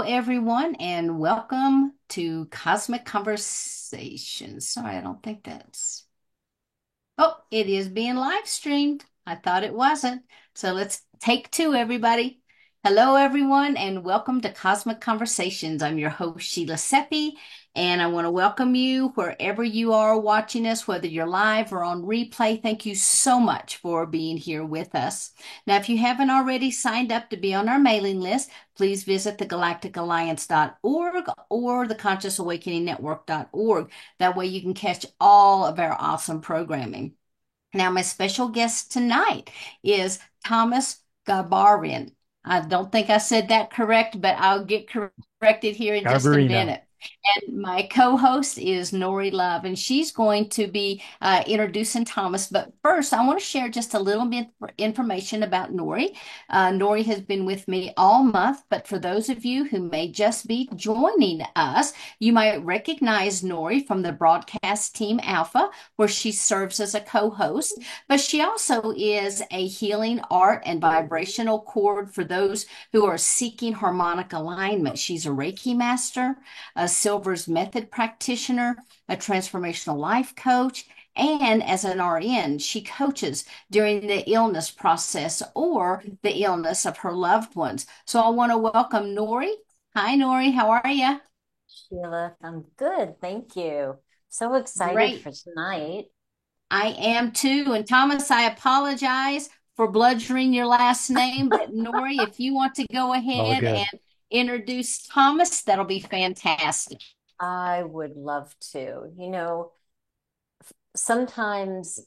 everyone, and welcome to Cosmic Conversations. Sorry, I don't think that's. Oh, it is being live streamed. I thought it wasn't. So let's take two, everybody. Hello, everyone, and welcome to Cosmic Conversations. I'm your host, Sheila Seppi, and I want to welcome you wherever you are watching us, whether you're live or on replay. Thank you so much for being here with us. Now, if you haven't already signed up to be on our mailing list, please visit thegalacticalliance.org or theconsciousawakeningnetwork.org. That way you can catch all of our awesome programming. Now, my special guest tonight is Thomas Garbarian. I don't think I said that correct, but I'll get corrected here in just a minute. And my co-host is Nori Love, and she's going to be uh, introducing Thomas. But first, I want to share just a little bit information about Nori. Uh, Nori has been with me all month, but for those of you who may just be joining us, you might recognize Nori from the broadcast team Alpha, where she serves as a co-host. But she also is a healing art and vibrational cord for those who are seeking harmonic alignment. She's a Reiki master, a Silva's Method practitioner, a transformational life coach, and as an RN, she coaches during the illness process or the illness of her loved ones. So I want to welcome Nori. Hi, Nori. How are you? Sheila, I'm good. Thank you. So excited Great. for tonight. I am too. And Thomas, I apologize for bludgeoning your last name, but Nori, if you want to go ahead and introduce Thomas, that'll be fantastic. I would love to. You know, sometimes,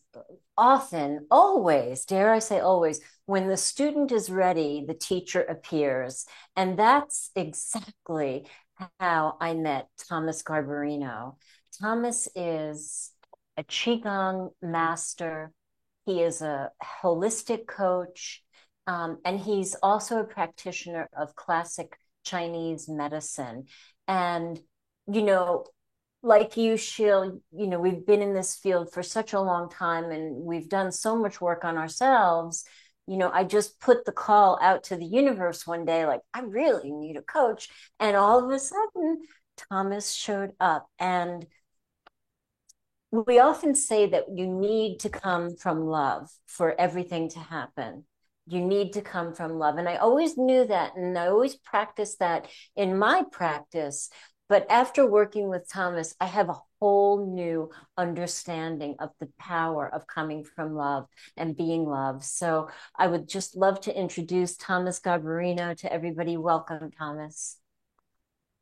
often, always, dare I say always, when the student is ready, the teacher appears. And that's exactly how I met Thomas Garbarino. Thomas is a Qigong master, he is a holistic coach, um, and he's also a practitioner of classic Chinese medicine. And, you know, like you, Sheil, you know, we've been in this field for such a long time and we've done so much work on ourselves. You know, I just put the call out to the universe one day, like, I really need a coach. And all of a sudden, Thomas showed up. And we often say that you need to come from love for everything to happen you need to come from love. And I always knew that. And I always practiced that in my practice. But after working with Thomas, I have a whole new understanding of the power of coming from love and being loved. So I would just love to introduce Thomas Garbarino to everybody. Welcome, Thomas.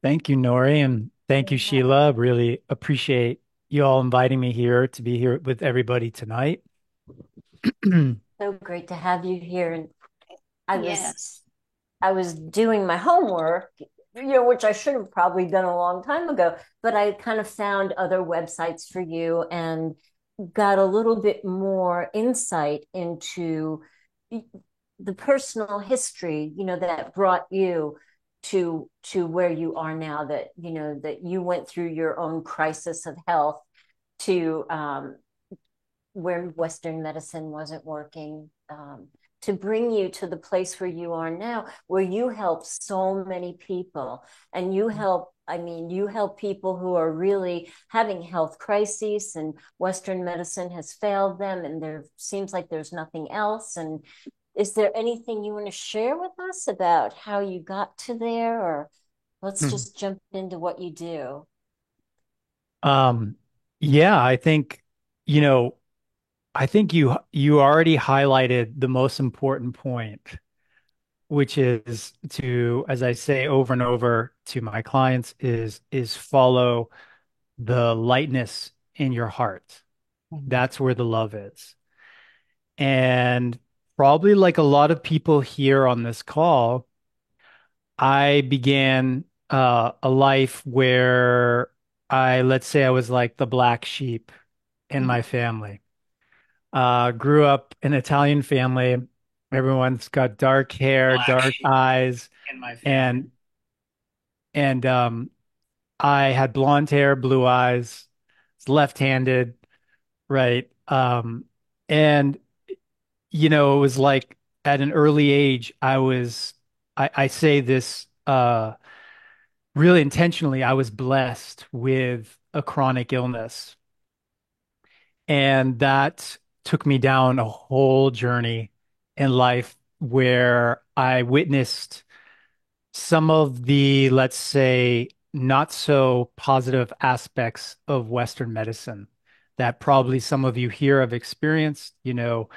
Thank you, Nori. And thank you, Sheila. Really appreciate you all inviting me here to be here with everybody tonight. so great to have you here. And I was yes. I was doing my homework, you know, which I should have probably done a long time ago, but I kind of found other websites for you and got a little bit more insight into the personal history, you know, that brought you to to where you are now that you know that you went through your own crisis of health to um, where Western medicine wasn't working, um, to bring you to the place where you are now, where you help so many people and you mm-hmm. help. I mean, you help people who are really having health crises, and Western medicine has failed them, and there seems like there's nothing else. And is there anything you want to share with us about how you got to there, or let's hmm. just jump into what you do? Um, yeah, I think you know I think you you already highlighted the most important point, which is to, as I say over and over to my clients, is is follow the lightness in your heart. Mm-hmm. That's where the love is. And probably like a lot of people here on this call, I began uh, a life where I, let's say I was like the black sheep in mm-hmm. my family uh, grew up in an Italian family. Everyone's got dark hair, Black dark eyes, and and um, I had blonde hair, blue eyes, left-handed, right? Um, and you know, it was like at an early age, I was. I, I say this uh, really intentionally, I was blessed with a chronic illness. And that took me down a whole journey in life where I witnessed some of the, let's say, not so positive aspects of Western medicine that probably some of you here have experienced, you know,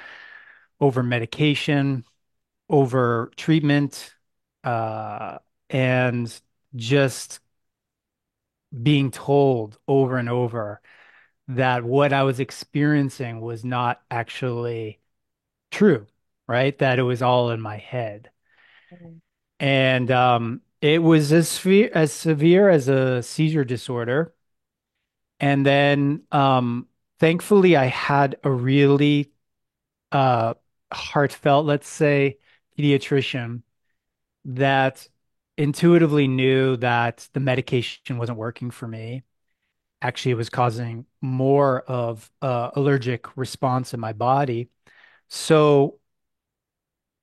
over medication, over treatment, uh, and just being told over and over that what I was experiencing was not actually true, right? That it was all in my head. Mhm. And um, it was as severe, as severe as a seizure disorder. And then um, thankfully, I had a really uh, heartfelt, let's say, pediatrician that intuitively knew that the medication wasn't working for me. Actually, it was causing more of a allergic response in my body. So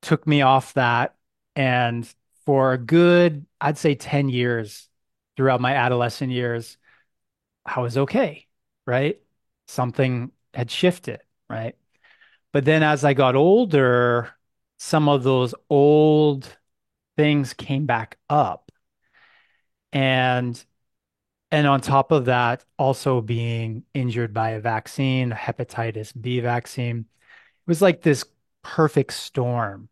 took me off that. And for a good, I'd say 10 years throughout my adolescent years, I was okay, right? Something had shifted, right? But then as I got older, some of those old things came back up. And and on top of that, also being injured by a vaccine, a hepatitis B vaccine, it was like this perfect storm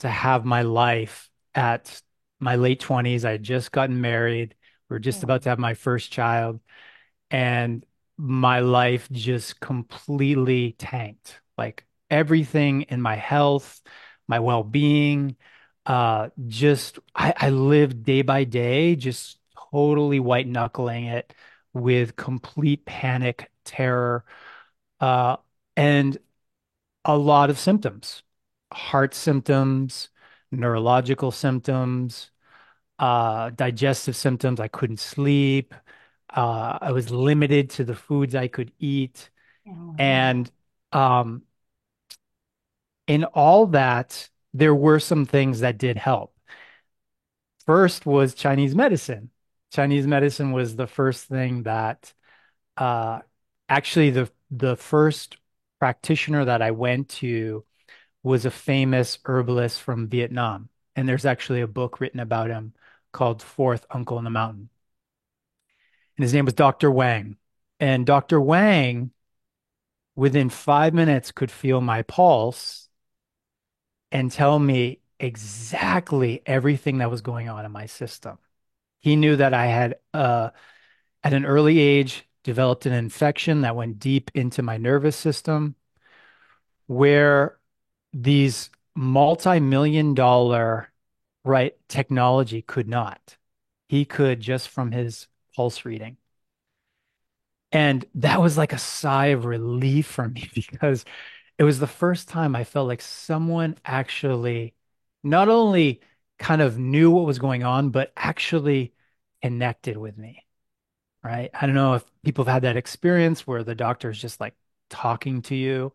to have my life at my late 20s. I had just gotten married. We were just about Mhm. to have my first child, and my life just completely tanked. Like everything in my health, my well-being, uh, just I, I lived day by day, just totally white knuckling it with complete panic, terror, uh, and a lot of symptoms, heart symptoms, neurological symptoms, uh, digestive symptoms. I couldn't sleep. Uh, I was limited to the foods I could eat. Oh. And um, in all that, there were some things that did help. First was Chinese medicine. Chinese medicine was the first thing that uh, actually the the first practitioner that I went to was a famous herbalist from Vietnam. And there's actually a book written about him called Fourth Uncle in the Mountain. And his name was Dr. Quang. And Dr. Quang, within five minutes, could feel my pulse and tell me exactly everything that was going on in my system. He knew that I had, uh, at an early age, developed an infection that went deep into my nervous system, where these multi-million dollar right technology could not. He could just from his pulse reading. And that was like a sigh of relief for me because it was the first time I felt like someone actually not only kind of knew what was going on, but actually connected with me right? I don't know if people have had that experience where the doctor is just like talking to you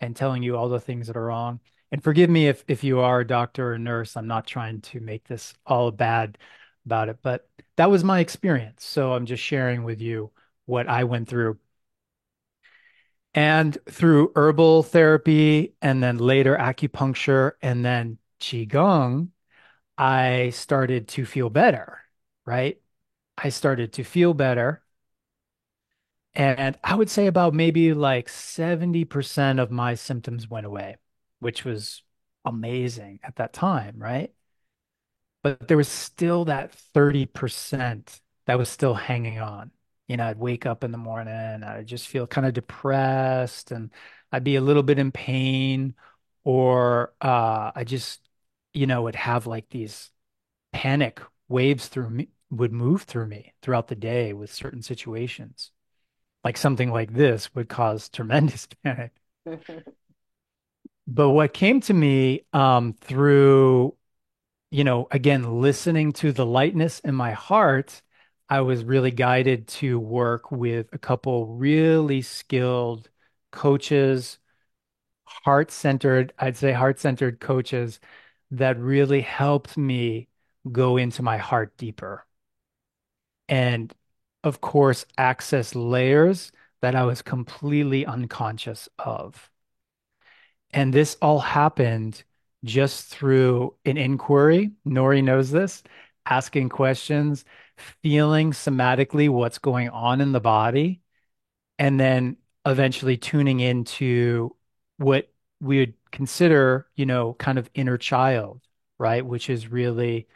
and telling you all the things that are wrong. And forgive me if if you are a doctor or nurse, I'm not trying to make this all bad about it, but that was my experience. So I'm just sharing with you what I went through. And through herbal therapy and then later acupuncture and then qigong, I started to feel better, right? I started to feel better And I would say about maybe like 70% of my symptoms went away, which was amazing at that time, right? But there was still that 30% that was still hanging on. You know, I'd wake up in the morning I'd just feel kind of depressed and I'd be a little bit in pain, or uh, I just, you know, would have like these panic waves through me, would move through me throughout the day with certain situations like something like this would cause tremendous panic. But what came to me um, through, you know, again, listening to the lightness in my heart, I was really guided to work with a couple really skilled coaches, heart-centered, I'd say heart-centered coaches that really helped me go into my heart deeper. And of course access layers that I was completely unconscious of. And this all happened just through an inquiry. Nori knows this, asking questions, feeling somatically what's going on in the body, and then eventually tuning into what we would consider, you know, kind of inner child, right? Which is really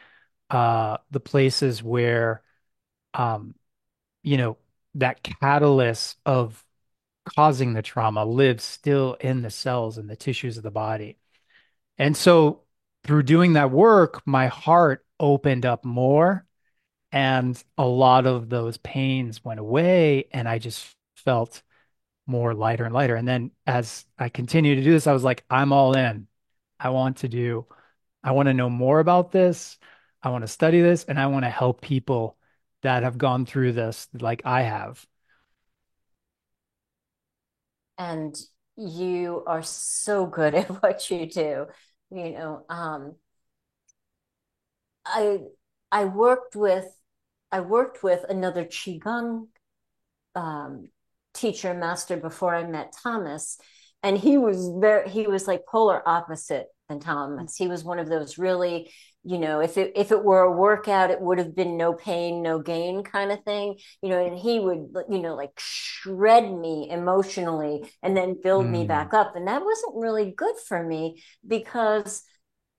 uh, the places where, um, you know, that catalyst of causing the trauma lives still in the cells and the tissues of the body. And so through doing that work, my heart opened up more and a lot of those pains went away and I just felt more lighter and lighter. And then as I continued to do this, I was like, I'm all in. I want to do, I want to know more about this. I want to study this and I want to help people that have gone through this like I have. And you are so good at what you do. You know, um, I I worked with I worked with another qigong um, teacher master before I met Thomas, and he was very he was like polar opposite than Thomas. He was one of those really, you know, if it if it were a workout, it would have been no pain, no gain kind of thing, you know. And he would, you know, like shred me emotionally and then build me Mm, back up, and that wasn't really good for me because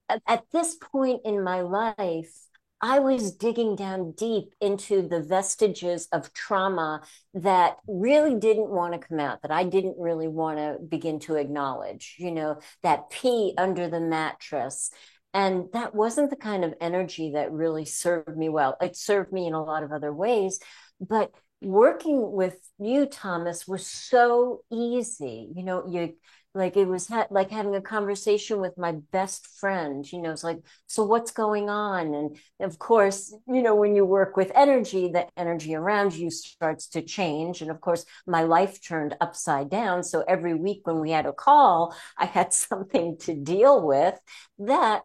at, at this point in my life. I was digging down deep into the vestiges of trauma that really didn't want to come out, that I didn't really want to begin to acknowledge, you know, that pee under the mattress. And that wasn't the kind of energy that really served me well. It served me in a lot of other ways. But working with you, Thomas, was so easy. You know, you like it was ha- like having a conversation with my best friend you know it's like so what's going on? And of course you know when you work with energy the energy around you starts to change. And of course my life turned upside down. So every week when we had a call i had something to deal with that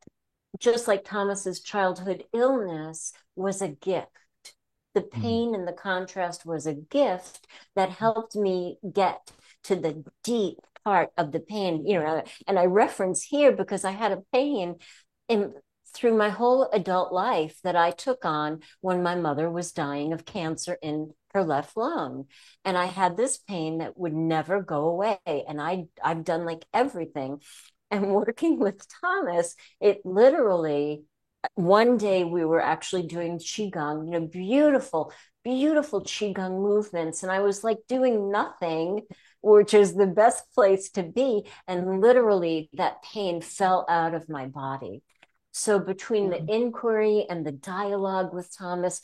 just like thomas's childhood illness was a gift. The mm, pain and the contrast was a gift that helped me get to the deep part of the pain you know and i reference here because i had a pain in through my whole adult life that i took on when my mother was dying of cancer in her left lung. And i had this pain that would never go away. And i i've done like everything. And working with thomas it literally one day we were actually doing qigong you know beautiful beautiful qigong movements. And i was like doing nothing which is the best place to be. And literally that pain fell out of my body. So between the Mhm. inquiry and the dialogue with thomas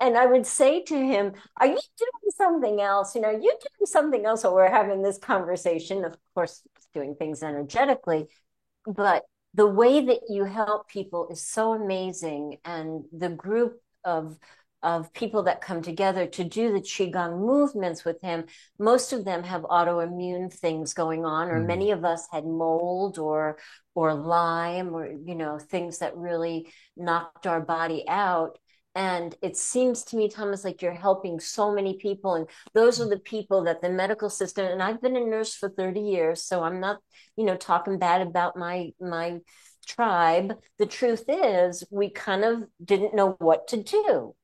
and i would say to him are you doing something else? You know you doing something else while we're having this conversation. Of course doing things energetically but the way that you help people is so amazing. And the group of of people that come together to do the qigong movements with him most of them have autoimmune things going on or mm. many of us had mold or or lyme or you know things that really knocked our body out. And it seems to me thomas like you're helping so many people and those are the people that the medical system and i've been a nurse for 30 years so i'm not you know talking bad about my my tribe. The truth is we kind of didn't know what to do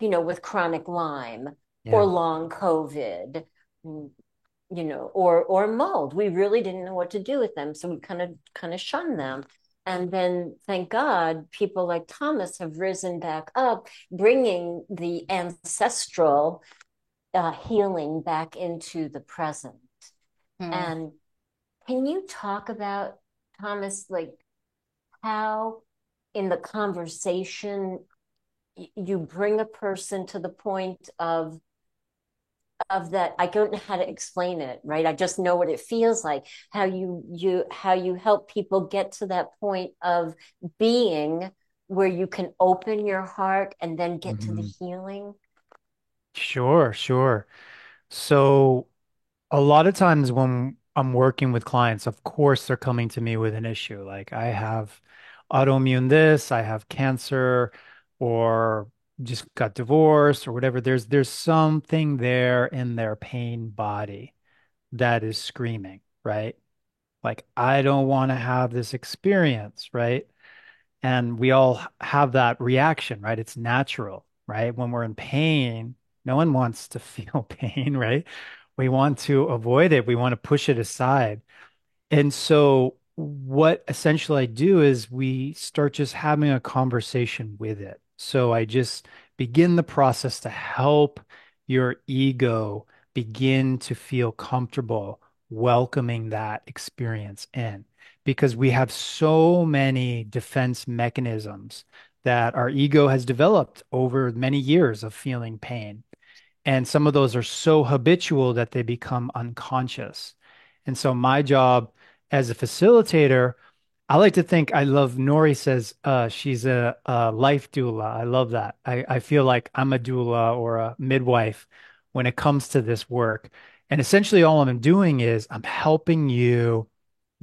you know with chronic lyme or long covid you know or or mold we really didn't know what to do with them so we kind of kind of shunned them. And then thank god people like thomas have risen back up bringing the ancestral uh, healing back into the present. Mm. and can you talk about thomas like how in the conversation you bring a person to the point of of that i don't know how to explain it right i just know what it feels like how you you how you help people get to that point of being where you can open your heart and then get to the Mhm. healing Sure, sure. So a lot of times when I'm working with clients, of course they're coming to me with an issue. Like I have autoimmune this, I have cancer, or just got divorced or whatever, there's there's something there in their pain body that is screaming, right? Like, I don't want to have this experience, right? And we all have that reaction, right? It's natural, right? When we're in pain, no one wants to feel pain, right? We want to avoid it. We want to push it aside. And so what essentially I do is we start just having a conversation with it. So I just begin the process to help your ego begin to feel comfortable welcoming that experience in because we have so many defense mechanisms that our ego has developed over many years of feeling pain. And some of those are so habitual that they become unconscious. And so my job as a facilitator, I like to think I love Nori says uh, she's a, a life doula. I love that. I, I feel like I'm a doula or a midwife when it comes to this work. And essentially, all I'm doing is I'm helping you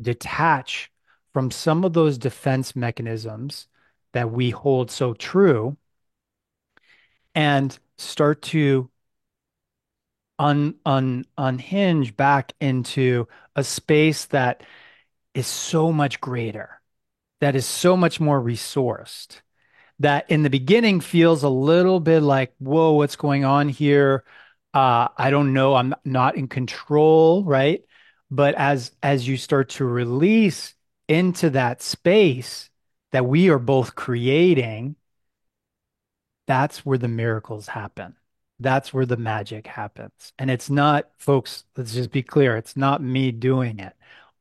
detach from some of those defense mechanisms that we hold so true and start to un, un, unhinge back into a space that is so much greater, that is so much more resourced, that in the beginning feels a little bit like, whoa, what's going on here? Uh, I don't know. I'm not in control, right? But as as you start to release into that space that we are both creating, that's where the miracles happen. That's where the magic happens. And it's not, folks, let's just be clear, it's not me doing it.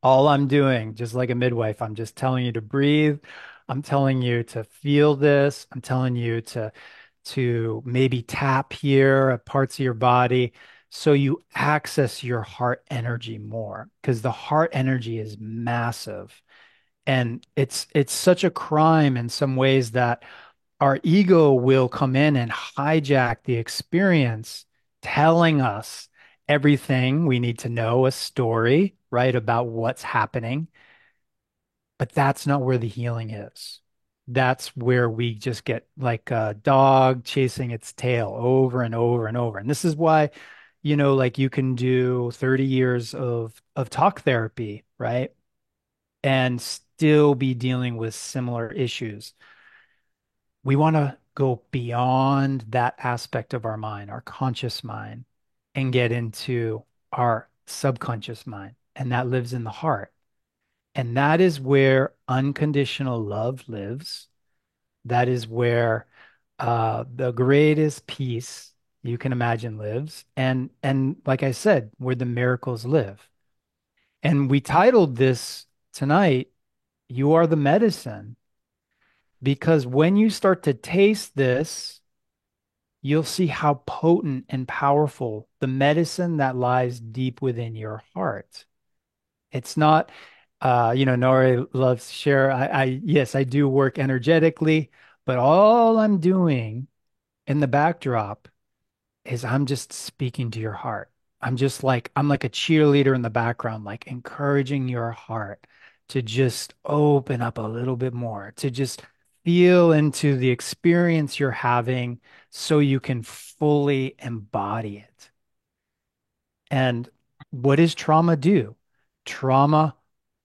All I'm doing, just like a midwife, I'm just telling you to breathe. I'm telling you to feel this. I'm telling you to to maybe tap here at parts of your body so you access your heart energy more because the heart energy is massive. And it's it's such a crime in some ways that our ego will come in and hijack the experience, telling us everything we need to know, a story, right, about what's happening. But that's not where the healing is. That's where we just get like a dog chasing its tail over and over and over. And this is why, you know, like you can do 30 years of of talk therapy, right? And still be dealing with similar issues we want to go beyond that aspect of our mind, our conscious mind, and get into our subconscious mind. And that lives in the heart. And that is where unconditional love lives. That is where uh, the greatest peace you can imagine lives. And and like I said, where the miracles live. And we titled this tonight, You Are the Medicine because when you start to taste this, you'll see how potent and powerful the medicine that lies deep within your heart. It's not, uh, you know, Nori loves to share. I, I, yes, I do work energetically, but all I'm doing in the backdrop is I'm just speaking to your heart. I'm just like, I'm like a cheerleader in the background, like encouraging your heart to just open up a little bit more, to just feel into the experience you're having so you can fully embody it. And what does trauma do? Trauma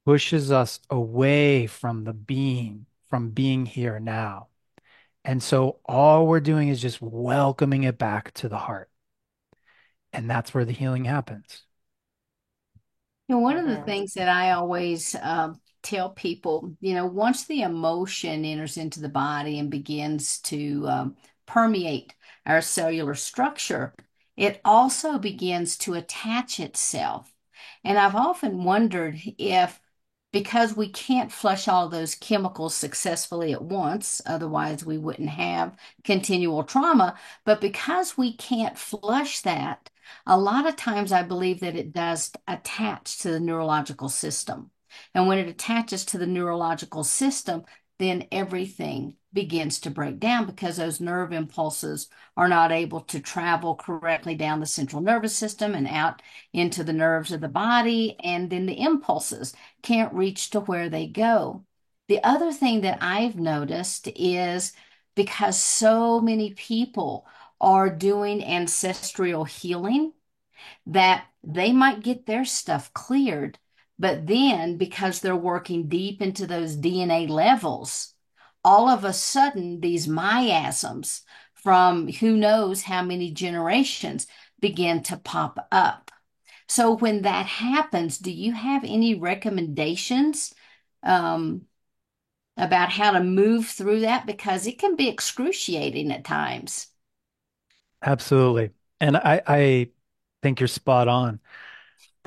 pushes us away from the being, from being here now. And so all we're doing is just welcoming it back to the heart. And that's where the healing happens. You know, one of the things that I always uh, tell people, you know, once the emotion enters into the body and begins to um, permeate our cellular structure, it also begins to attach itself. And I've often wondered if, because we can't flush all those chemicals successfully at once, otherwise we wouldn't have continual trauma, but because we can't flush that, a lot of times I believe that it does attach to the neurological system. And when it attaches to the neurological system, then everything begins to break down because those nerve impulses are not able to travel correctly down the central nervous system and out into the nerves of the body. And then the impulses can't reach to where they go. The other thing that I've noticed is because so many people are doing ancestral healing that they might get their stuff cleared, but then because they're working deep into those DNA levels, all of a sudden these miasms from who knows how many generations begin to pop up. So when that happens, do you have any recommendations um, about how to move through that? Because it can be excruciating at times. Absolutely. And I, I think you're spot on.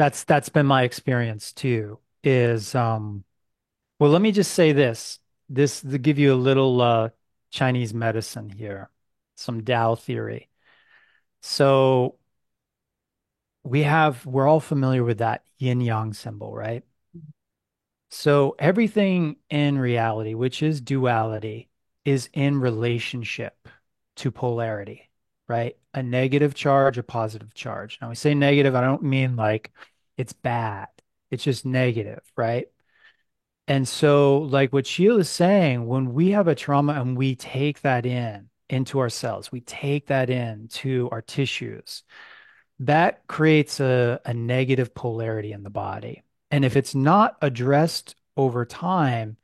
That's that's been my experience too, is um well, let me just say this. This to give you a little uh Chinese medicine here, some Tao theory. So we have we're all familiar with that yin yang symbol, right? So everything in reality, which is duality, is in relationship to polarity, right? A negative charge, a positive charge. Now, we say negative, I don't mean like it's bad. It's just negative, right? And so, like what Sheila is saying, when we have a trauma and we take that in into ourselves, we take that in to our tissues, that creates a, a negative polarity in the body. And if it's not addressed over time,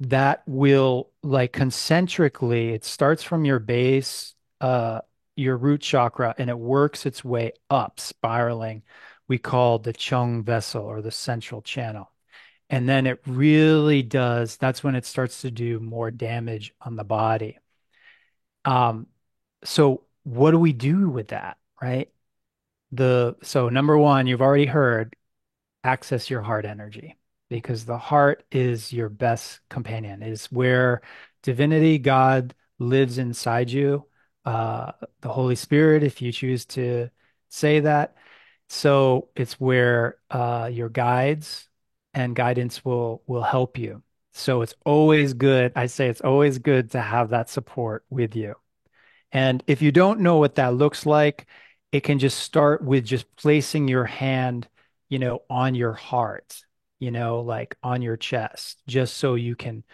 that will like concentrically, it starts from your base, uh, your root chakra, and it works its way up, spiraling. We call the Chong vessel or the central channel. And then it really does, that's when it starts to do more damage on the body. Um, so what do we do with that, right? The so number one, you've already heard access your heart energy because the heart is your best companion, is where divinity, God lives inside you, uh, the Holy Spirit, if you choose to say that. So it's where uh, your guides and guidance will will help you. So it's always good. I say it's always good to have that support with you. And if you don't know what that looks like, it can just start with just placing your hand, you know, on your heart, you know, like on your chest, just so you can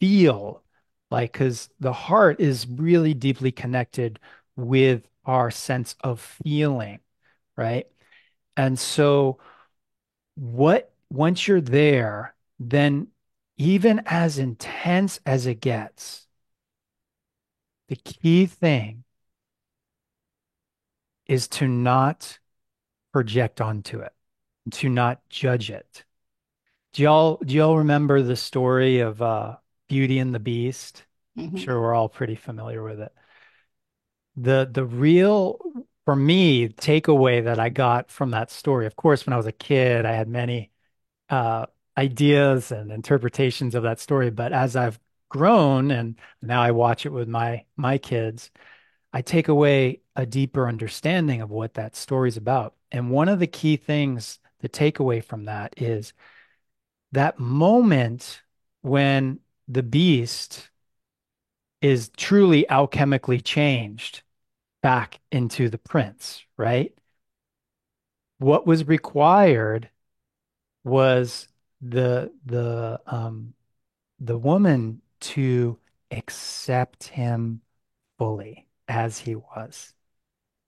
feel like, because the heart is really deeply connected with our sense of feeling, right? And so, what, once you're there, then even as intense as it gets, the key thing is to not project onto it, to not judge it. Do y'all do y'all remember the story of uh, Beauty and the Beast? I'm Mhm. sure we're all pretty familiar with it. The the real for me takeaway that I got from that story, of course, when I was a kid, I had many uh, ideas and interpretations of that story, but as I've grown and now I watch it with my my kids, I take away a deeper understanding of what that story's about. And one of the key things, the takeaway from that is that moment when the beast is truly alchemically changed back into the prince, right? What was required was the the um the woman to accept him fully as he was.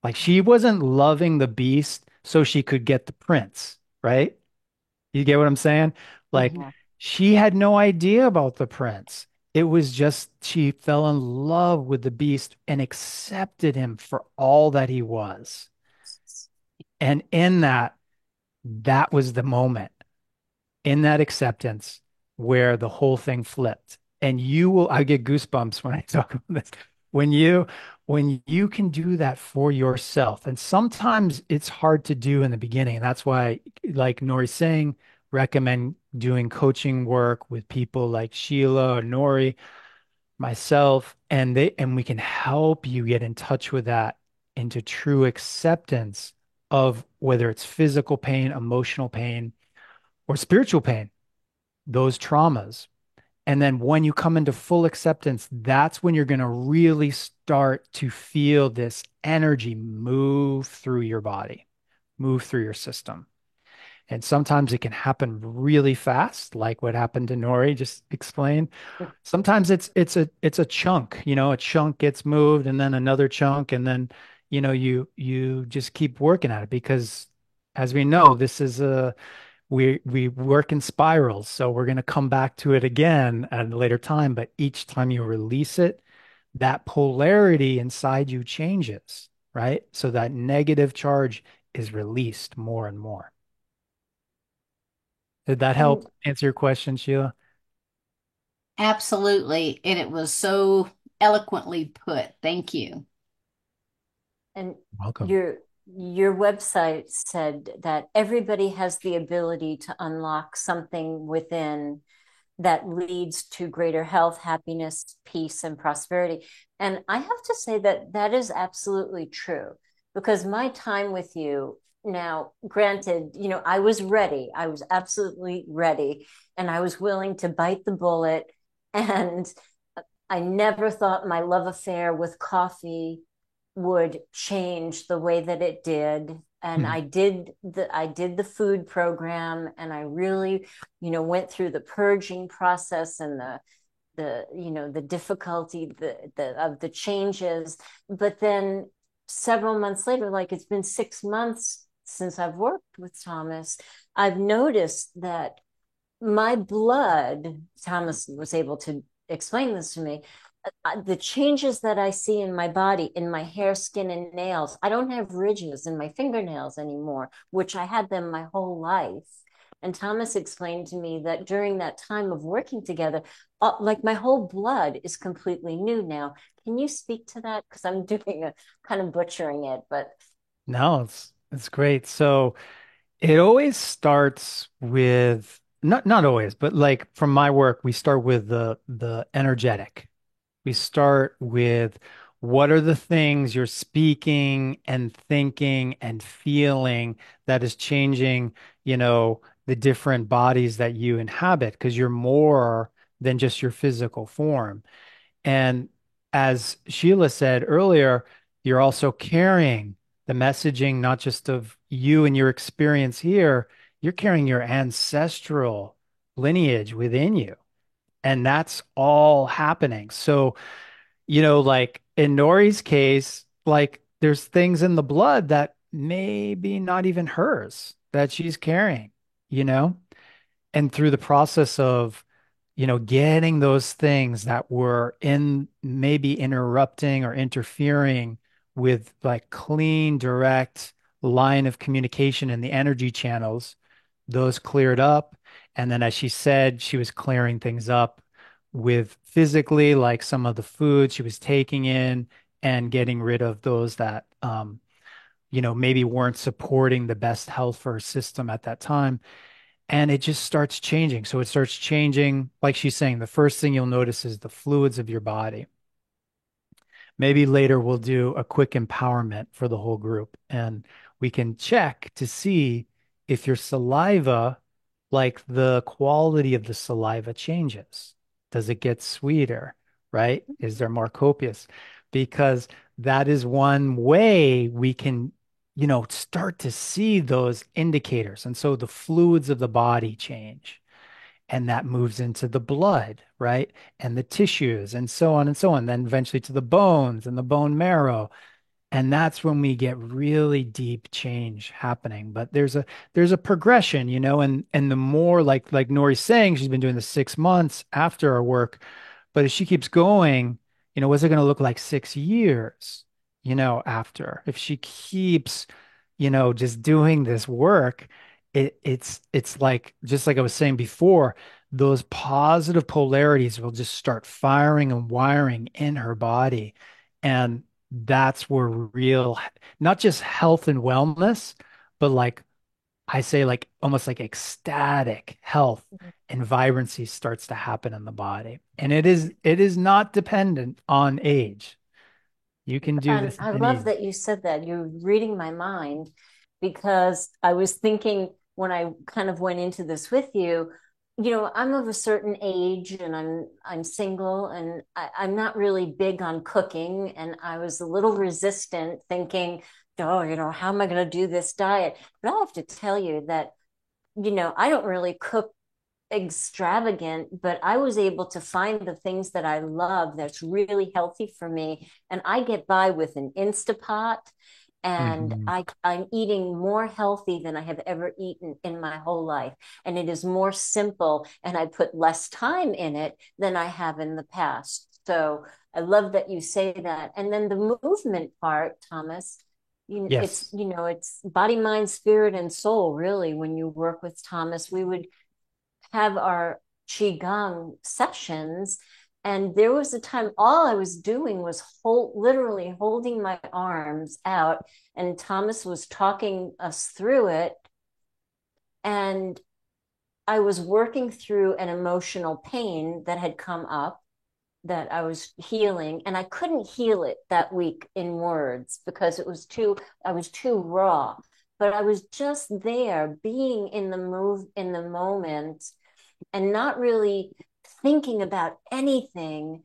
Like she wasn't loving the beast so she could get the prince, right? You get what I'm saying? Like Mhm. she had no idea about the prince. It was just she fell in love with the beast and accepted him for all that he was. And in that, that was the moment, in that acceptance, where the whole thing flipped. And you will, I get goosebumps when I talk about this. When you when you can do that for yourself, and sometimes it's hard to do in the beginning, and that's why, like Nori saying, recommend doing coaching work with people like Sheila or Nori, myself, and they and we can help you get in touch with that into true acceptance of whether it's physical pain, emotional pain, or spiritual pain, those traumas. And then when you come into full acceptance, that's when you're going to really start to feel this energy move through your body, move through your system. And sometimes it can happen really fast, like what happened to Nori just explained. Sometimes it's it's a it's a chunk, you know, a chunk gets moved and then another chunk and then you know you you just keep working at it because as we know, this is a we we work in spirals, so we're going to come back to it again at a later time, but each time you release it, that polarity inside you changes, right? So that negative charge is released more and more. Did that help answer your question, Sheila? Absolutely. And it was so eloquently put. Thank you. and Welcome. your your website said that everybody has the ability to unlock something within that leads to greater health, happiness, peace, and prosperity. And I have to say that that is absolutely true because my time with you now, granted, you know, I was ready. I was absolutely ready and I was willing to bite the bullet. And I never thought my love affair with coffee would change the way that it did and Mhm. i did the i did the food program and i really you know went through the purging process and the the you know the difficulty the, the of the changes but then several months later like it's been six months since i've worked with thomas i've noticed that my blood thomas was able to explain this to me uh, the changes that I see in my body, in my hair, skin, and nails. I don't have ridges in my fingernails anymore, which I had them my whole life. And Thomas explained to me that during that time of working together, uh, like my whole blood is completely new now. Can you speak to that? Because I'm doing a kind of butchering it, but No, it's it's great. So it always starts with not not always, but like from my work, we start with the the energetic. We start with what are the things you're speaking and thinking and feeling that is changing, you know, the different bodies that you inhabit because you're more than just your physical form. And as Sheila said earlier, you're also carrying the messaging, not just of you and your experience here, you're carrying your ancestral lineage within you. And that's all happening. So, you know, like in Nori's case, like there's things in the blood that maybe not even hers that she's carrying, you know? And through the process of, you know, getting those things that were in maybe interrupting or interfering with like clean, direct line of communication in the energy channels, those cleared up. And then, as she said, she was clearing things up with physically, like some of the food she was taking in and getting rid of those that, um, you know, maybe weren't supporting the best health for her system at that time and it just starts changing. So it starts changing, like she's saying, the first thing you'll notice is the fluids of your body. Maybe later we'll do a quick empowerment for the whole group and we can check to see if your saliva, like the quality of the saliva changes. Does it get sweeter, right? Is there more copious? Because that is one way we can you know, start to see those indicators. And so the fluids of the body change, and that moves into the blood, right? And the tissues, and so on and so on. Then eventually to the bones and the bone marrow. And that's when we get really deep change happening. But there's a there's a progression, you know, and and the more like like Nori's saying, she's been doing this six months after our work. But if she keeps going, you know, what's it to look like six years, you know, after? If she keeps, you know, just doing this work, it it's it's like just like I was saying before, those positive polarities will just start firing and wiring in her body. And that's where real, not just health and wellness, but like I say, like almost like ecstatic health mm-hmm. and vibrancy starts to happen in the body. And it is it is not dependent on age. You can do this I love that you said that. You're reading my mind because I was thinking when I kind of went into this with you, you know, I'm of a certain age and I'm I'm single and I, I'm not really big on cooking and I was a little resistant thinking, oh, you know, how am I going to do this diet? But I have to tell you that you know, I don't really cook extravagant, but I was able to find the things that I love that's really healthy for me. And I get by with an Instapot and hmm I, I'm eating more healthy than I have ever eaten in my whole life. And it is more simple, and I put less time in it than I have in the past. So I love that you say that. And then the movement part, Thomas, you, it's, you know, it's body, mind, spirit, and soul, really. When you work with Thomas, we would have our qigong sessions and there was a time all I was doing was hold, literally holding my arms out, and Thomas was talking us through it. And I was working through an emotional pain that had come up that I was healing, and I couldn't heal it that week in words because it was too, I was too raw. But I was just there, being in the move, in the moment, and not really thinking about anything.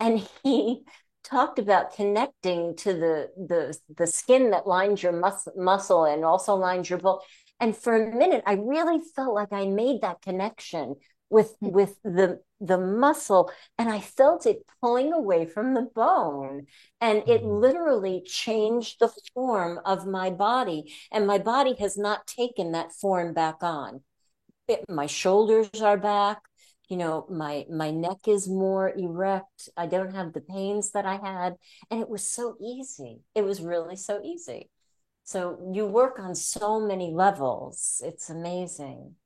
And he talked about connecting to the the the skin that lines your mus- muscle and also lines your bone. And for a minute, I really felt like I made that connection with with the the muscle, and I felt it pulling away from the bone, and it Mhm. literally changed the form of my body. And my body has not taken that form back on it, my shoulders are back you know my my neck is more erect. I don't have the pains that i had. And it was so easy. It was really so easy. So you work on so many levels. It's amazing.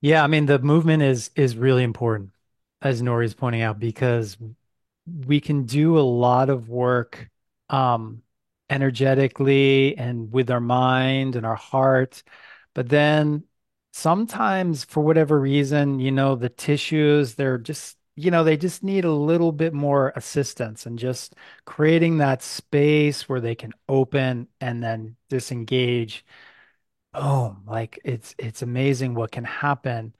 Yeah, I mean the movement is is really important, as Nori's pointing out, because we can do a lot of work um energetically and with our mind and our heart, but then sometimes for whatever reason, you know, the tissues, they're just, you know, they just need a little bit more assistance and just creating that space where they can open and then disengage. Oh, like it's it's amazing what can happen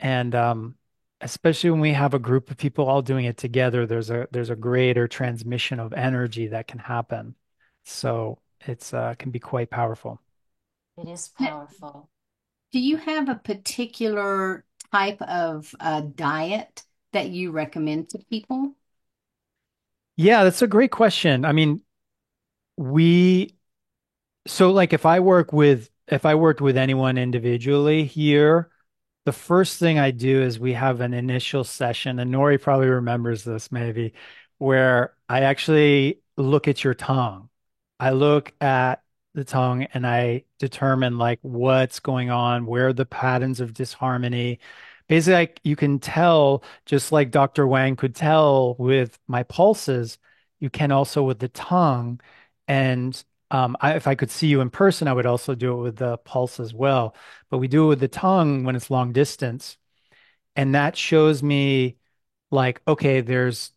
and um, especially when we have a group of people all doing it together, there's a there's a greater transmission of energy that can happen. So it's uh, can be quite powerful. it is powerful Do you have a particular type of uh, diet that you recommend to people? Yeah, that's a great question. I mean, we so like if I work with if I worked with anyone individually here, the first thing I do is we have an initial session, and Nori probably remembers this maybe, where I actually look at your tongue. I look at the tongue and I determine like what's going on, where the patterns of disharmony. Basically, like you can tell, just like Dr. Wang could tell with my pulses, you can also with the tongue. And um, I, if I could see you in person, I would also do it with the pulse as well but we do it with the tongue when it's long distance. And that shows me like, okay, there's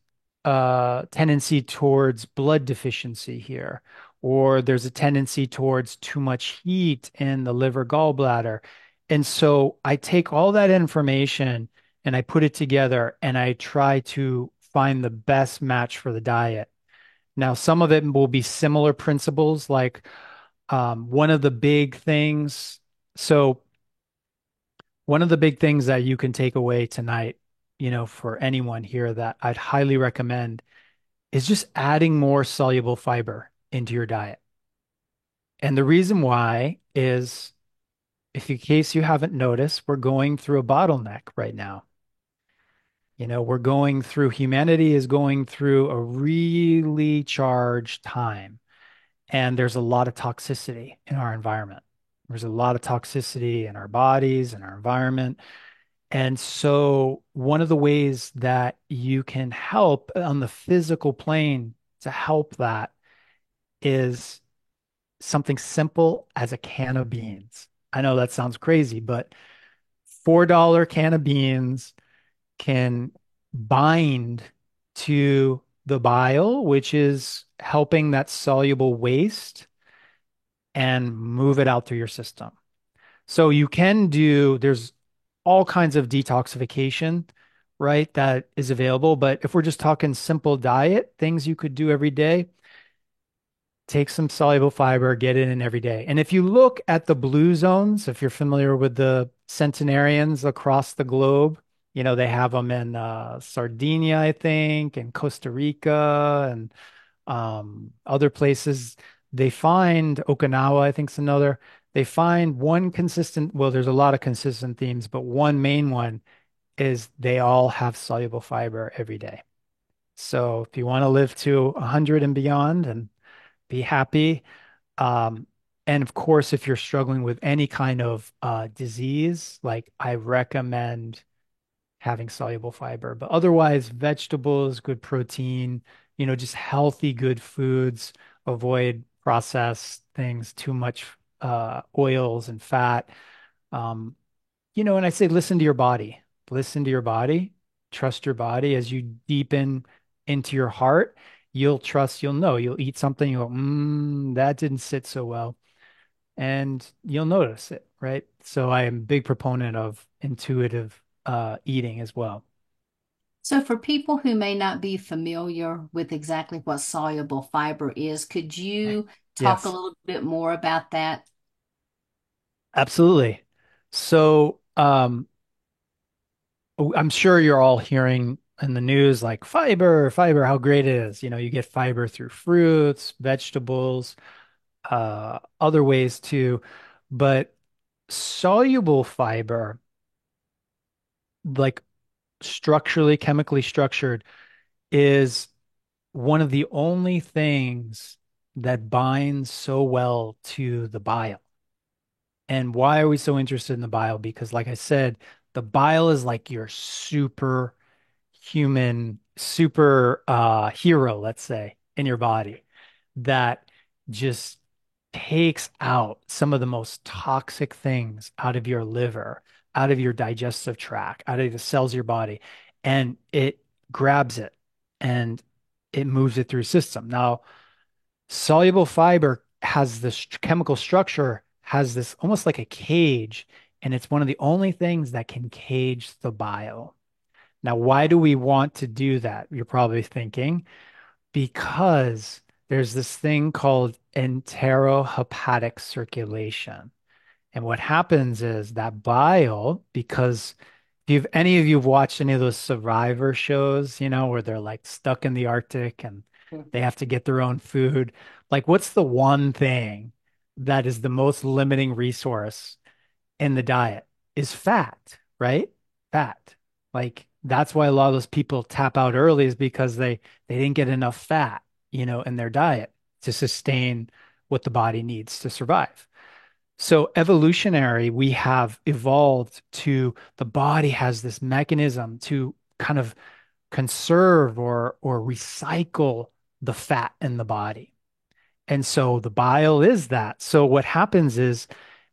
a tendency towards blood deficiency here, or there's a tendency towards too much heat in the liver gallbladder. And so I take all that information and I put it together and I try to find the best match for the diet. Now, some of it will be similar principles, like um, one of the big things. So one of the big things that you can take away tonight, you know, for anyone here that I'd highly recommend is just adding more soluble fiber into your diet. And the reason why is if in case you haven't noticed, we're going through a bottleneck right now. You know, we're going through, humanity is going through a really charged time, and there's a lot of toxicity in our environment. There's a lot of toxicity in our bodies and our environment. And so, one of the ways that you can help on the physical plane to help that is something simple as a can of beans. I know that sounds crazy, but $4 can of beans can bind to the bile, which is helping that soluble waste and move it out through your system. So you can do, there's all kinds of detoxification, right? That is available. But if we're just talking simple diet, things you could do every day, take some soluble fiber, get it in every day. And if you look at the blue zones, if you're familiar with the centenarians across the globe, you know, they have them in uh, Sardinia, I think, and Costa Rica and um, other places. They find Okinawa, I think is another. They find one consistent, well, there's a lot of consistent themes, but one main one is they all have soluble fiber every day. So if you want to live to 100 and beyond and be happy, um, and of course, if you're struggling with any kind of uh, disease, like I recommend having soluble fiber. But otherwise, vegetables, good protein, you know, just healthy, good foods, avoid processed things, too much uh, oils and fat. Um, you know, and I say listen to your body. Listen to your body. Trust your body as you deepen into your heart. You'll trust, you'll know. You'll eat something, you'll go, mm, that didn't sit so well. And you'll notice it, right? So I am a big proponent of intuitive uh, eating as well. So, for people who may not be familiar with exactly what soluble fiber is, could you talk a little bit more about that? absolutely. So, um, I'm sure you're all hearing in the news like fiber, fiber, how great it is. You know, you get fiber through fruits, vegetables, uh, other ways too. But soluble fiber, like structurally, chemically structured, is one of the only things that binds so well to the bile. And why are we so interested in the bile? Because, like I said, the bile is like your super human, super uh, hero, let's say, in your body that just takes out some of the most toxic things out of your liver, out of your digestive tract, out of the cells of your body, and it grabs it and it moves it through system. Now, soluble fiber has this chemical structure, has this almost like a cage, and it's one of the only things that can cage the bile. Now, why do we want to do that? You're probably thinking because there's this thing called enterohepatic circulation. And what happens is that bile, because if you've any of you have watched any of those survivor shows, you know, where they're like stuck in the Arctic and hmm. they have to get their own food, like what's the one thing that is the most limiting resource in the diet is fat, right? Fat. Like that's why a lot of those people tap out early is because they they didn't get enough fat, you know, in their diet to sustain what the body needs to survive. So evolutionary, we have evolved to the body has this mechanism to kind of conserve or or recycle the fat in the body. And so the bile is that. So what happens is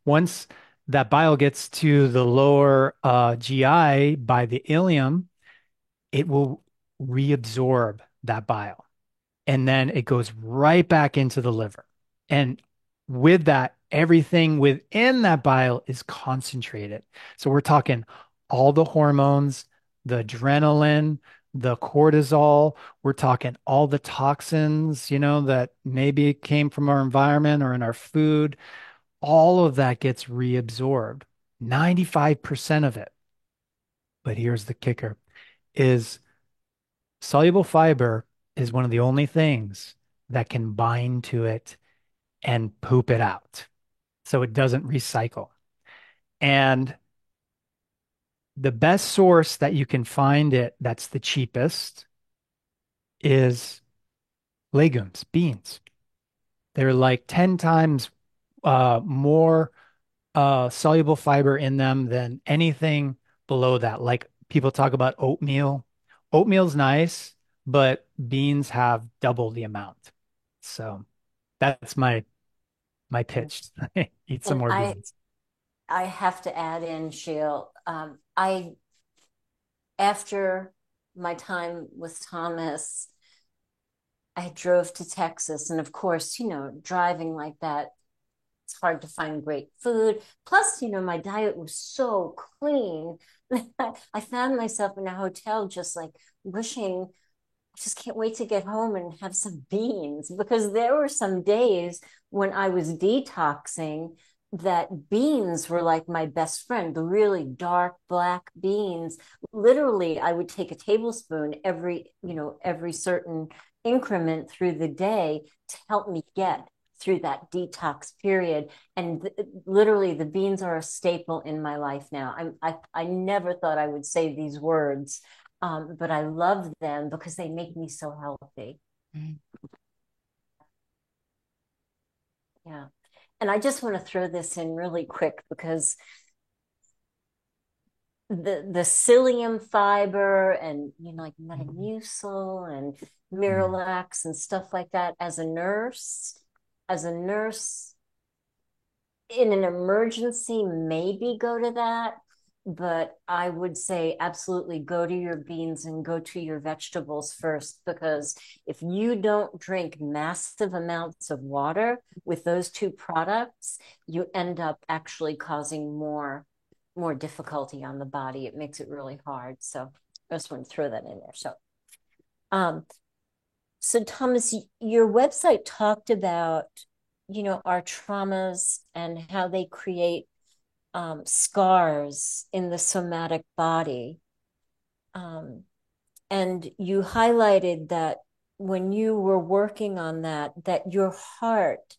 once that bile gets to the lower uh, GI by the ileum, it will reabsorb that bile. And then it goes right back into the liver. And with that, everything within that bile is concentrated. So we're talking all the hormones, the adrenaline, the cortisol. We're talking all the toxins, you know, that maybe came from our environment or in our food. All of that gets reabsorbed. 95% of it. But here's the kicker is soluble fiber is one of the only things that can bind to it and poop it out. So it doesn't recycle. And the best source that you can find it that's the cheapest is legumes, beans. They're like 10 times uh, more uh, soluble fiber in them than anything below that. Like people talk about oatmeal. Oatmeal's nice, but beans have double the amount. So that's my my pitch. Eat some And more I beans. I have to add in, Sheil. Um, I after my time with Thomas, I drove to Texas, and of course, you know, driving like that, it's hard to find great food. Plus, you know, my diet was so clean. I found myself in a hotel just like wishing just can't wait to get home and have some beans because there were some days when I was detoxing that beans were like my best friend, the really dark black beans. Literally, I would take a tablespoon every, you know, every certain increment through the day to help me get through that detox period. And th- literally, the beans are a staple in my life now. I'm, I, I never thought I would say these words, um, but I love them because they make me so healthy. Mm. Yeah. And I just want to throw this in really quick because the the psyllium fiber and you know like Metamucil and Miralax and stuff like that as a nurse as a nurse in an emergency maybe go to that but I would say absolutely go to your beans and go to your vegetables first because if you don't drink massive amounts of water with those two products, you end up actually causing more more difficulty on the body. It makes it really hard. So I just want to throw that in there. So um so Thomas, your website talked about you know our traumas and how they create um, scars in the somatic body. Um, and you highlighted that when you were working on that, that your heart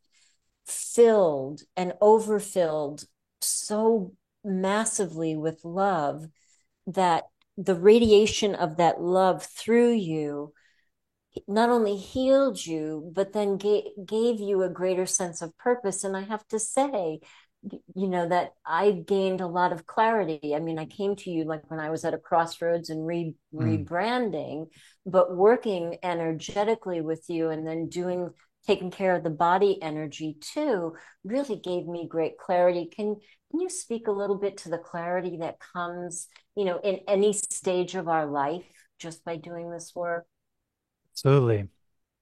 filled and overfilled so massively with love that the radiation of that love through you not only healed you, but then gave, gave you a greater sense of purpose. And I have to say, you know that i gained a lot of clarity i mean i came to you like when i was at a crossroads and re- mm. rebranding but working energetically with you and then doing taking care of the body energy too really gave me great clarity can can you speak a little bit to the clarity that comes you know in any stage of our life just by doing this work absolutely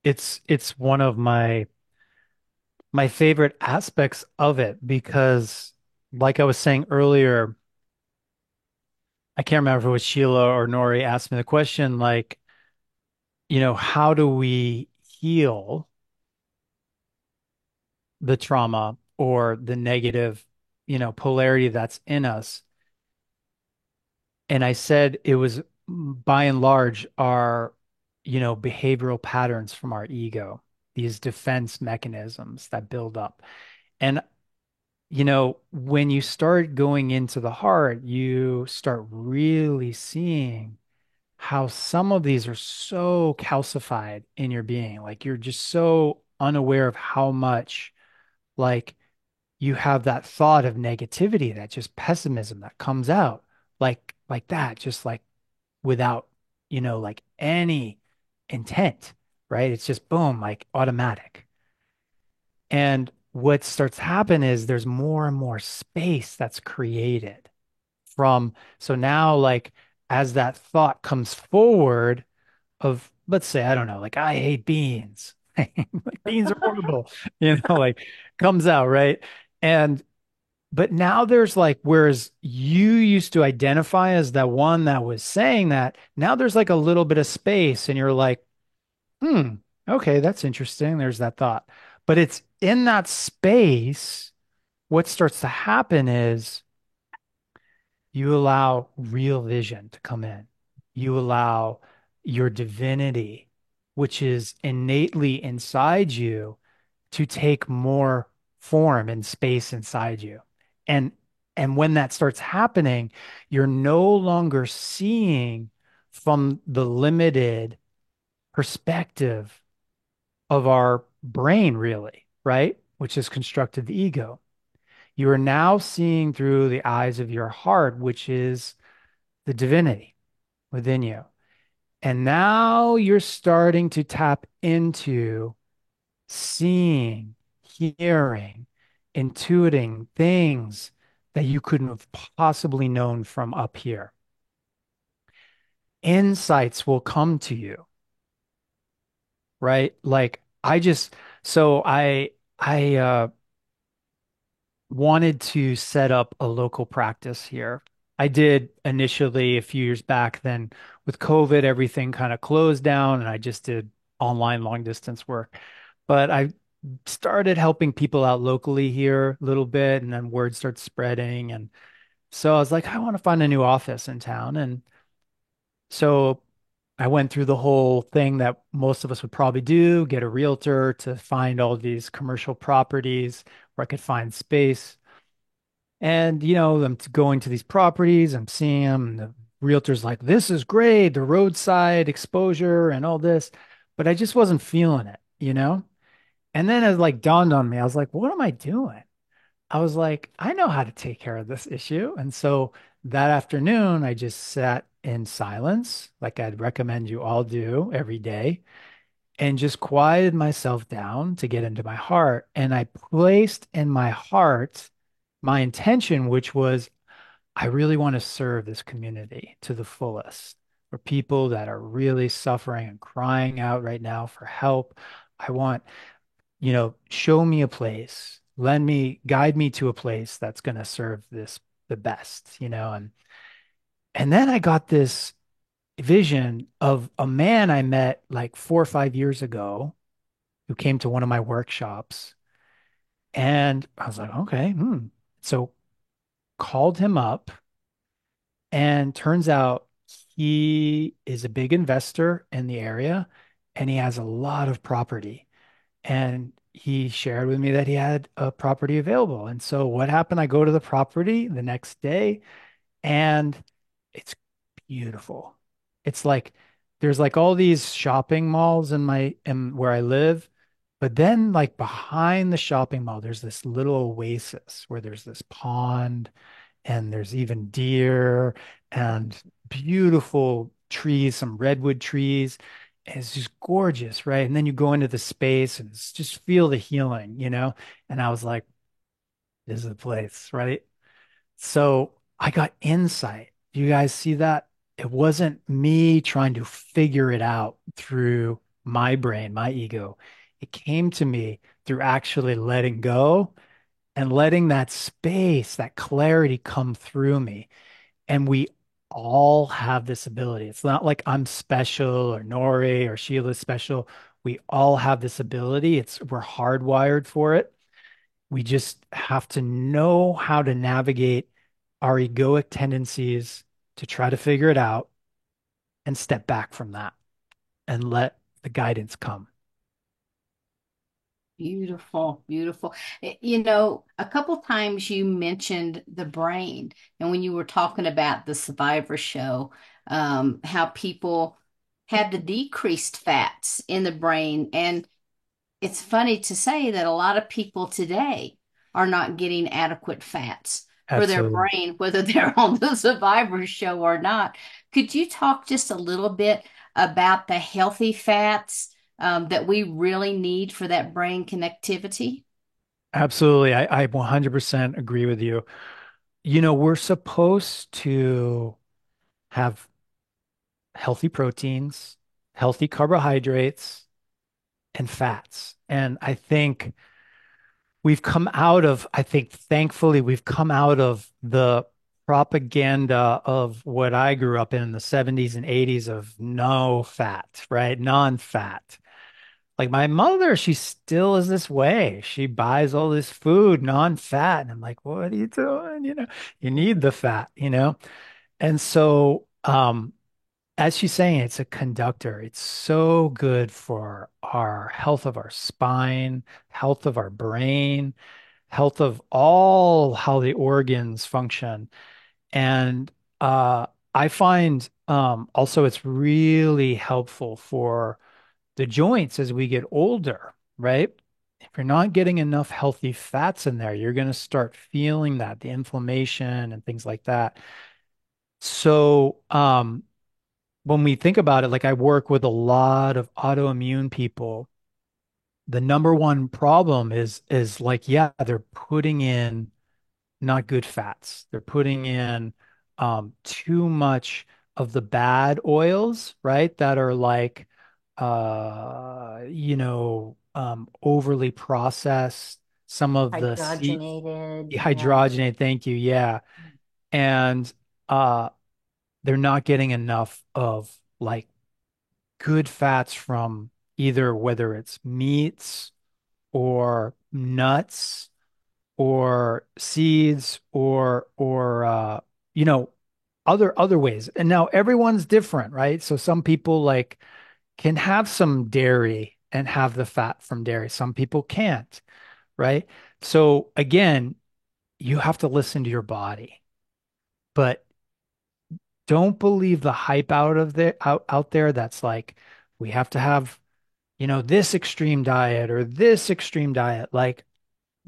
it's it's one of my my favorite aspects of it because, like I was saying earlier, I can't remember if it was Sheila or Nori asked me the question, like, you know, how do we heal the trauma or the negative, you know, polarity that's in us? And I said it was by and large our, you know, behavioral patterns from our ego these defense mechanisms that build up. And, you know, when you start going into the heart, you start really seeing how some of these are so calcified in your being. Like you're just so unaware of how much, like, you have that thought of negativity, that just pessimism that comes out like like that, just like without, you know, like any intent right? It's just boom, like automatic. And what starts to happen is there's more and more space that's created from, so now, like, as that thought comes forward of, let's say, I don't know, like, I hate beans, like, beans are horrible, you know, like, comes out, right? And, but now there's like, whereas you used to identify as that one that was saying that, now there's like a little bit of space, and you're like, hmm, okay, that's interesting. There's that thought. But it's in that space, what starts to happen is you allow real vision to come in. You allow your divinity, which is innately inside you, to take more form and space inside you. And and when that starts happening, you're no longer seeing from the limited perspective of our brain, really, right? Which has constructed the ego. You are now seeing through the eyes of your heart, which is the divinity within you. And now you're starting to tap into seeing, hearing, intuiting things that you couldn't have possibly known from up here. Insights will come to you right? Like I just so I I uh wanted to set up a local practice here I did initially a few years back. Then with COVID, everything kind of closed down and I just did online long distance work. But I started helping people out locally here a little bit and then word started spreading. And so I was like, I want to find a new office in town. And so I went through the whole thing that most of us would probably do, get a realtor to find all these commercial properties where I could find space. And, you know, I'm going to these properties, I'm seeing them, the realtor's like, this is great, the roadside exposure and all this. But I just wasn't feeling it, you know? And then it like dawned on me, I was like, what am I doing? I was like, I know how to take care of this issue. And so that afternoon, I just sat in silence, like I'd recommend you all do every day, and just quieted myself down to get into my heart. And I placed in my heart my intention, which was, I really want to serve this community to the fullest for people that are really suffering and crying out right now for help. I want you know, show me a place, lend me, guide me to a place that's going to serve this the best, you know, and and then I got this vision of a man I met like four or five years ago who came to one of my workshops, and I was like, okay, hmm. So called him up, and turns out he is a big investor in the area, and he has a lot of property. And he shared with me that he had a property available. And so what happened? I go to the property the next day and it's beautiful. It's like there's like all these shopping malls in my in where I live, but then like behind the shopping mall, there's this little oasis where there's this pond and there's even deer and beautiful trees, some redwood trees. It's just gorgeous, right? And then you go into the space and just feel the healing, you know? And I was like, this is the place, right? So I got insight. Do you guys see that? It wasn't me trying to figure it out through my brain, my ego. It came to me through actually letting go and letting that space, that clarity come through me. And we all have this ability. It's not like I'm special or Nori or Sheila's special. We all have this ability. It's we're hardwired for it. We just have to know how to navigate our egoic tendencies to try to figure it out and step back from that and let the guidance come. Beautiful, beautiful. Eh, You know, a couple times you mentioned the brain, and when you were talking about the Survivor show, um, how people had the decreased fats in the brain. And it's funny to say that a lot of people today are not getting adequate fats for their Absolutely. brain, whether they're on the Survivor show or not. Could you talk just a little bit about the healthy fats um, that we really need for that brain connectivity? Absolutely. I, I 100% agree with you. You know, we're supposed to have healthy proteins, healthy carbohydrates, and fats. And I think we've come out of, I think thankfully, we've come out of the propaganda of what I grew up in in the 70s and 80s of no fat, right? Non-fat. Like my mother, she still is this way. She buys all this food non-fat. And I'm like, what are you doing? You know, you need the fat, you know? And so, um, as she's saying, it's a conductor. It's so good for our health of our spine, health of our brain, health of all how the organs function. And uh, I find um, also it's really helpful for the joints as we get older, right? If you're not getting enough healthy fats in there, you're going to start feeling that, the inflammation and things like that. So, um, when we think about it, like I work with a lot of autoimmune people, the number one problem is is like, yeah, they're putting in not good fats. They're putting in um, too much of the bad oils, right? That are like, uh, you know, um, overly processed. Some of the C Hydrogenated. Yeah. hydrogenate, thank you, yeah. And uh they're not getting enough of like good fats from either whether it's meats or nuts or seeds or or uh you know other other ways. And now everyone's different, right? So some people like can have some dairy and have the fat from dairy. Some people can't, right? So again, you have to listen to your body. But don't believe the hype out of there out, out there that's like we have to have, you know, this extreme diet or this extreme diet. Like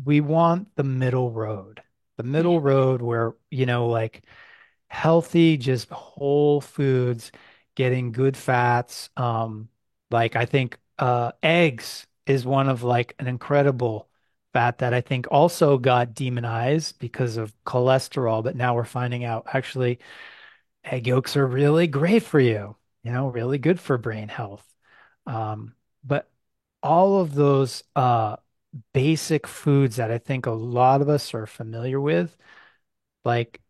we want the middle road. The middle road where, you know, like healthy, just whole foods, getting good fats. Um, like I think uh, eggs is one of like an incredible fat that I think also got demonized because of cholesterol, but now we're finding out actually egg yolks are really great for you, you know, really good for brain health. Um, but all of those uh, basic foods that I think a lot of us are familiar with, like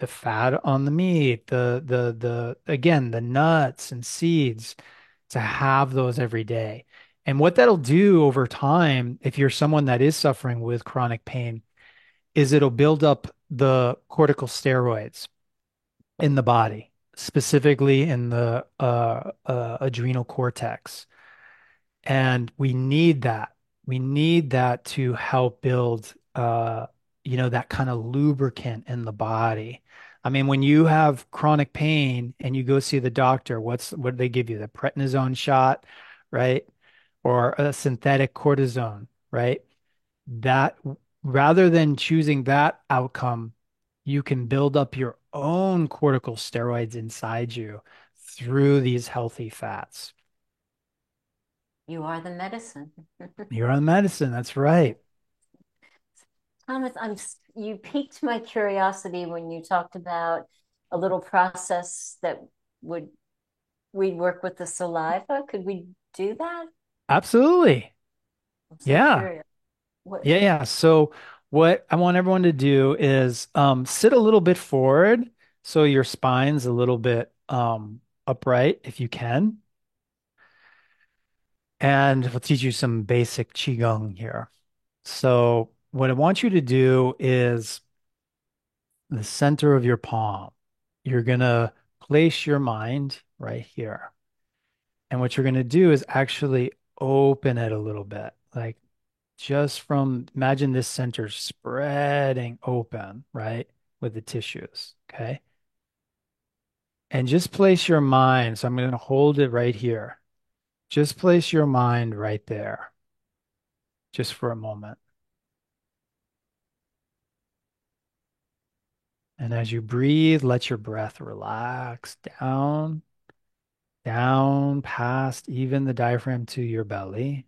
the fat on the meat, the the the again, the nuts and seeds, to have those every day. And what that'll do over time, if you're someone that is suffering with chronic pain, is it'll build up the cortical steroids in the body, specifically in the uh, uh, adrenal cortex. And we need that. We need that to help build, uh, you know, that kind of lubricant in the body. I mean, when you have chronic pain and you go see the doctor, what's what do they give you? The prednisone shot, right? Or a synthetic cortisone, right? That rather than choosing that outcome, you can build up your own cortical steroids inside you through these healthy fats. You are the medicine. You're on medicine. That's right. Thomas, I'm you piqued my curiosity when you talked about a little process that would we'd work with the saliva. Could we do that? Absolutely. So Yeah. What? Yeah, yeah. So what I want everyone to do is um, sit a little bit forward so your spine's a little bit um, upright if you can. And we'll teach you some basic Qigong here. So what I want you to do is the center of your palm. You're gonna place your mind right here. And what you're gonna do is actually open it a little bit. Like just from imagine this center spreading open, right? With the tissues. Okay. And just place your mind. So I'm going to hold it right here. Just place your mind right there, just for a moment. And as you breathe, let your breath relax down, down past even the diaphragm to your belly.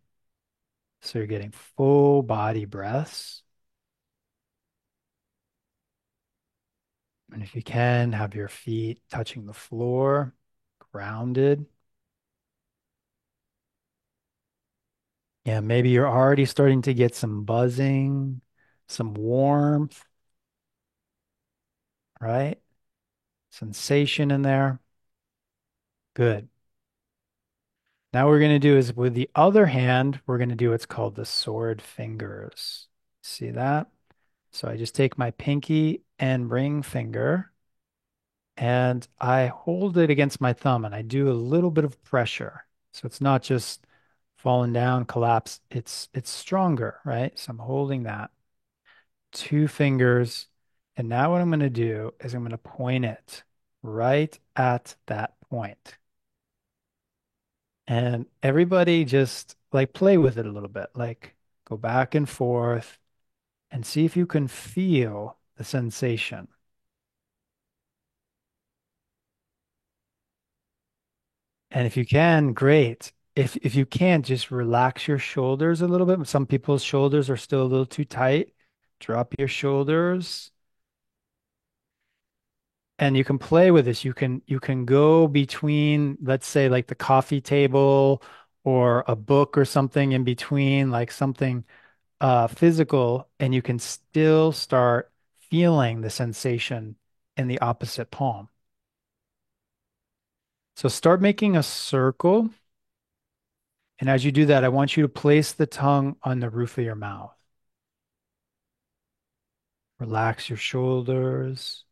So you're getting full body breaths. And if you can, have your feet touching the floor, grounded. Yeah, maybe you're already starting to get some buzzing, some warmth, right? Sensation in there. Good. Now we're going to do is with the other hand, we're going to do what's called the sword fingers. See that? So I just take my pinky and ring finger and I hold it against my thumb and I do a little bit of pressure. So it's not just falling down, collapse. It's it's stronger, right? So I'm holding that. Two fingers. And now what I'm going to do is I'm going to point it right at that point. And everybody just like play with it a little bit, like go back and forth and see if you can feel the sensation. And if you can, great. If if you can't, just relax your shoulders a little bit. Some people's shoulders are still a little too tight. Drop your shoulders. And you can play with this. You can you can go between, let's say, like the coffee table or a book or something in between, like something uh, physical, and you can still start feeling the sensation in the opposite palm. So start making a circle. And as you do that, I want you to place the tongue on the roof of your mouth. Relax your shoulders,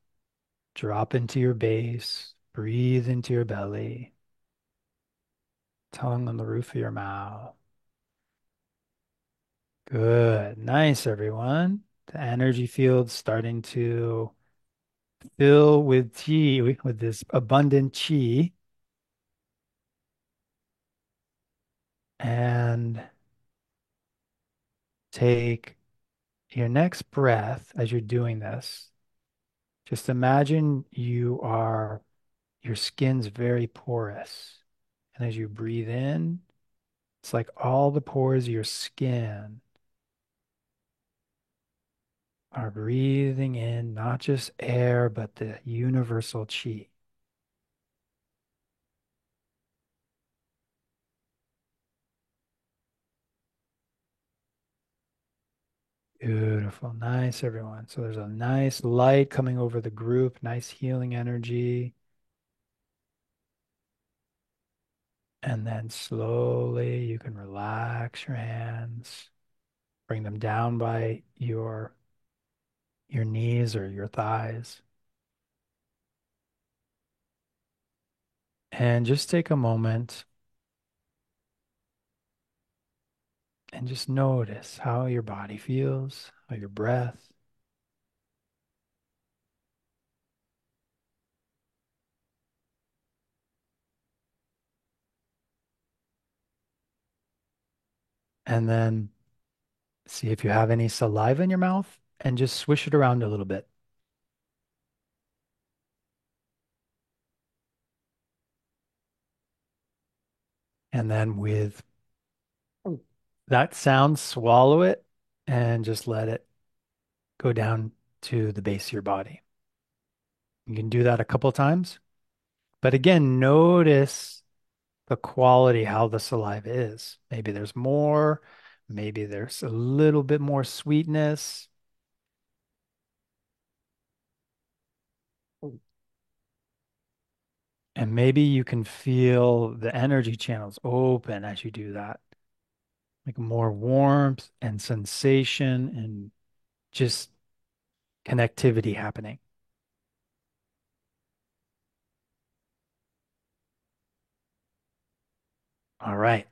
drop into your base, breathe into your belly, tongue on the roof of your mouth. Good. Nice, everyone. The energy field's starting to fill with chi, with this abundant chi. And take your next breath as you're doing this. Just imagine you are, your skin's very porous. And as you breathe in, it's like all the pores of your skin are breathing in not just air, but the universal chi. Beautiful. Nice, everyone. So there's a nice light coming over the group, nice healing energy. And then slowly you can relax your hands, bring them down by your your knees or your thighs. And just take a moment and just notice how your body feels, how your breath. And then see if you have any saliva in your mouth and just swish it around a little bit. And then with that sound, swallow it and just let it go down to the base of your body. You can do that a couple times. But again, notice the quality, how the saliva is. Maybe there's more, maybe there's a little bit more sweetness. And maybe you can feel the energy channels open as you do that. Like more warmth and sensation and just connectivity happening. All right.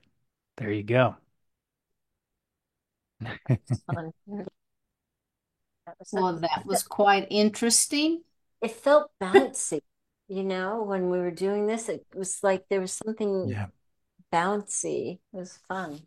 There you go. Fun. That was Well, that was quite interesting. it felt bouncy, you know, when we were doing this. It was like there was something Yeah. bouncy. It was fun.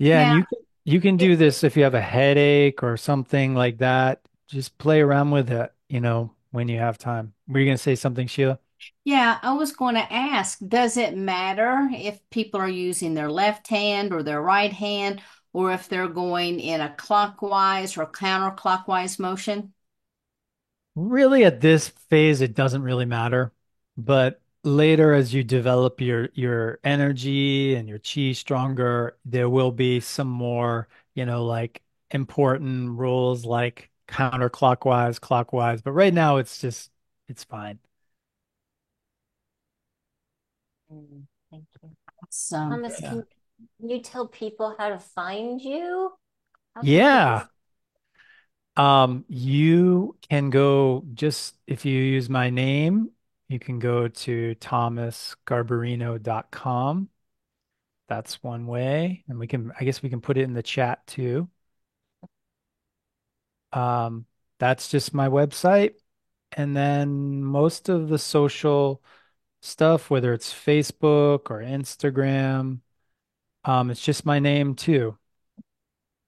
Yeah, and Yeah. you can you can do this if you have a headache or something like that. Just play around with it, you know, when you have time. Were you going to say something, Sheila? Yeah, I was going to ask, does it matter if people are using their left hand or their right hand, or if they're going in a clockwise or counterclockwise motion? Really, at this phase, it doesn't really matter. But later, as you develop your your energy and your chi stronger, there will be some more, you know, like important rules like counterclockwise, clockwise. But right now, it's just it's fine. Mm, thank you. Some, Thomas, Yeah. can you tell people how to find you? How can people Yeah. Um, you can go just if you use my name, you can go to thomasgarbarino.com. That's one way. And we can, I guess we can put it in the chat too. Um, that's just my website. And then most of the social stuff, whether it's Facebook or Instagram, um, it's just my name too.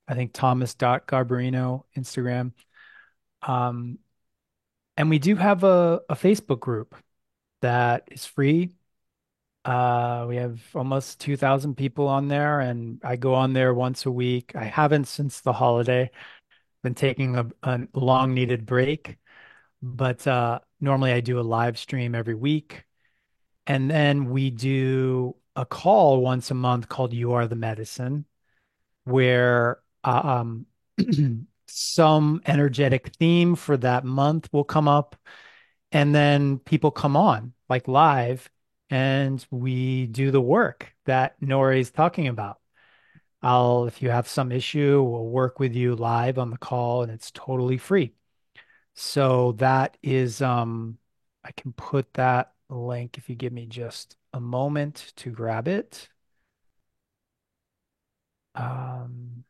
I think Thomas.Garbarino, Instagram. Um, and we do have a, a Facebook group that is free. Uh, we have almost 2,000 people on there, and I go on there once a week. I haven't since the holiday, been taking a, a long needed break, but uh, normally I do a live stream every week. And then we do a call once a month called You Are the Medicine, where uh, um, some energetic theme for that month will come up. And then people come on like live and we do the work that Nori is talking about. I'll, if you have some issue, we'll work with you live on the call and it's totally free. So that is, um, I can put that link if you give me just a moment to grab it. Um,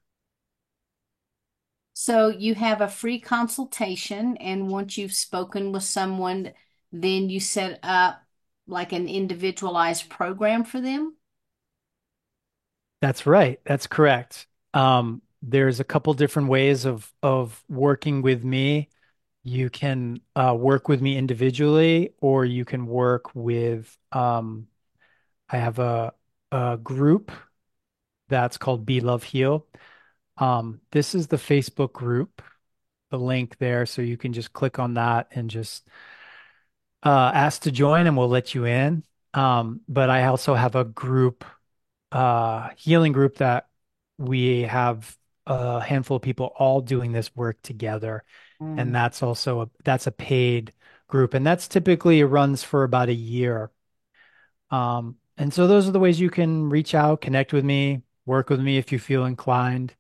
so you have a free consultation, and once you've spoken with someone, then you set up like an individualized program for them? That's right. That's correct. Um, there's a couple different ways of of working with me. You can uh, work with me individually, or you can work with um, I have a a group that's called Be Love Heal. Um, this is the Facebook group, the link there, so you can just click on that and just uh, ask to join, and we'll let you in. Um, but I also have a group, uh, healing group that we have a handful of people all doing this work together, and Mm. that's also a that's a paid group, and that's typically runs for about a year. Um, and so those are the ways you can reach out, connect with me, work with me if you feel inclined.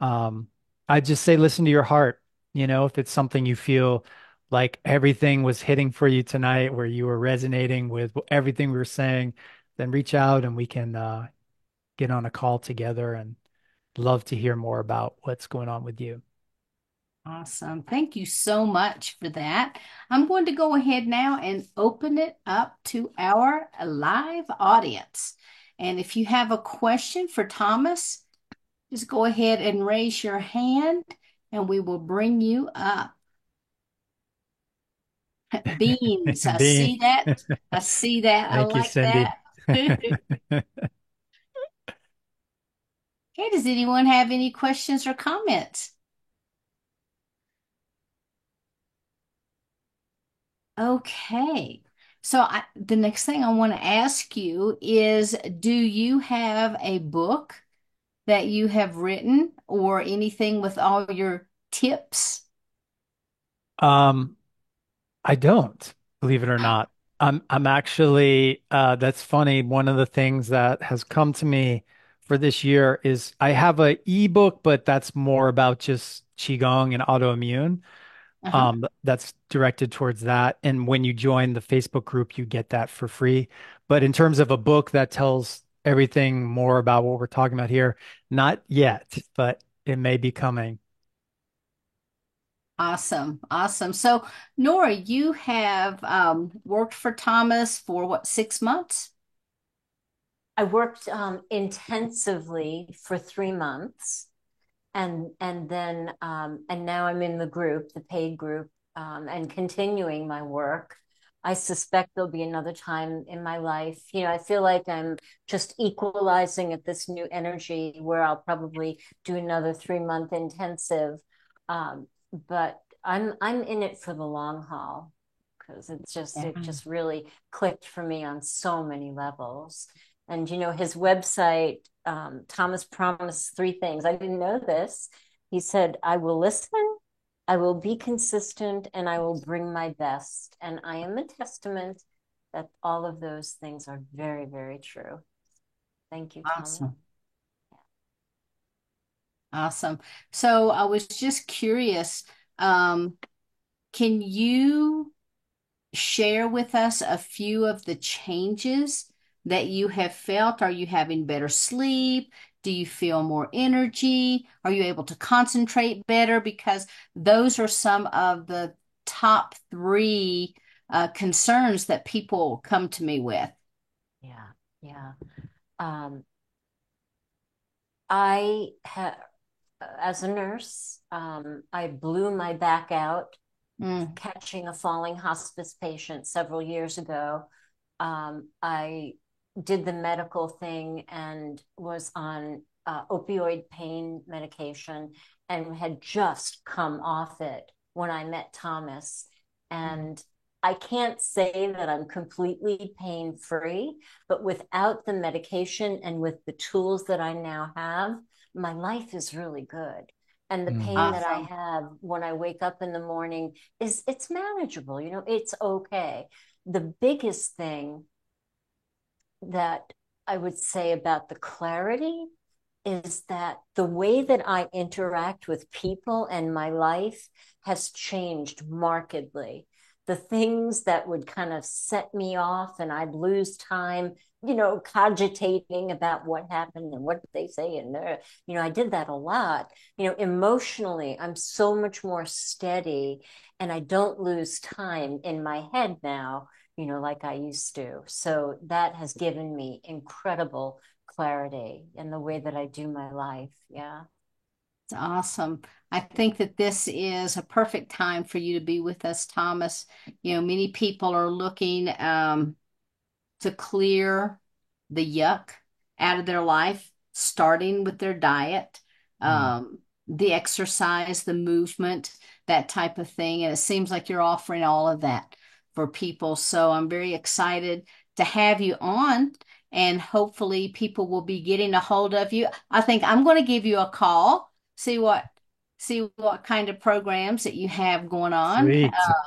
Um, I just say listen to your heart. You know, if it's something you feel like everything was hitting for you tonight, where you were resonating with everything we were saying, then reach out and we can uh, get on a call together and love to hear more about what's going on with you. Awesome. Thank you so much for that. I'm going to go ahead now and open it up to our live audience. And if you have a question for Thomas, just go ahead and raise your hand and we will bring you up. Beans, I see that. I see that. I Thank you, like Cindy. that. Okay, does anyone have any questions or comments? Okay. So I, the next thing I want to ask you is, do you have a book that you have written or anything with all your tips? Um, I don't, believe it or not. I'm I'm actually uh that's funny. One of the things that has come to me for this year is I have a ebook, but that's more about just Qigong and autoimmune. Uh-huh. Um, that's directed towards that. And when you join the Facebook group, you get that for free. But in terms of a book that tells everything more about what we're talking about here, not yet, but it may be coming. Awesome. Awesome. So, Nora, you have um, worked for Thomas for what, six months? I worked um, intensively for three months, and and then um, and now I'm in the group, the paid group, um, and continuing my work. I suspect there'll be another time in my life. You know, I feel like I'm just equalizing at this new energy where I'll probably do another three month intensive. Um, but I'm I'm in it for the long haul because it's just Yeah. it just really clicked for me on so many levels. And you know, his website, um, Thomas promised three things. I didn't know this. He said, I will listen, I will be consistent, and I will bring my best. And I am a testament that all of those things are very, very true. Thank you, Thomas. Awesome. Awesome. So I was just curious, um, can you share with us a few of the changes that you have felt? Are you having better sleep? Do you feel more energy? Are you able to concentrate better? Because those are some of the top three uh, concerns that people come to me with. Yeah, yeah. Um, I have, as a nurse, um, I blew my back out Mm. catching a falling hospice patient several years ago. Um, I did the medical thing and was on uh, opioid pain medication and had just come off it when I met Thomas. And I can't say that I'm completely pain free, but without the medication and with the tools that I now have, my life is really good. and the Mm. pain that I have when I wake up in the morning is it's manageable, you know, it's okay. The biggest thing that I would say about the clarity is that the way that I interact with people and my life has changed markedly. The things that would kind of set me off and I'd lose time, you know, cogitating about what happened and what did they say. And, uh, you know, I did that a lot. You know, emotionally, I'm so much more steady and I don't lose time in my head now you know, like I used to. So that has given me incredible clarity in the way that I do my life. Yeah. It's awesome. I think that this is a perfect time for you to be with us, Thomas. You know, many people are looking um, to clear the yuck out of their life, starting with their diet, Mm. um, the exercise, the movement, that type of thing. And it seems like you're offering all of that for people. So I'm very excited to have you on, and hopefully people will be getting a hold of you. I think I'm going to give you a call, see what see what kind of programs that you have going on.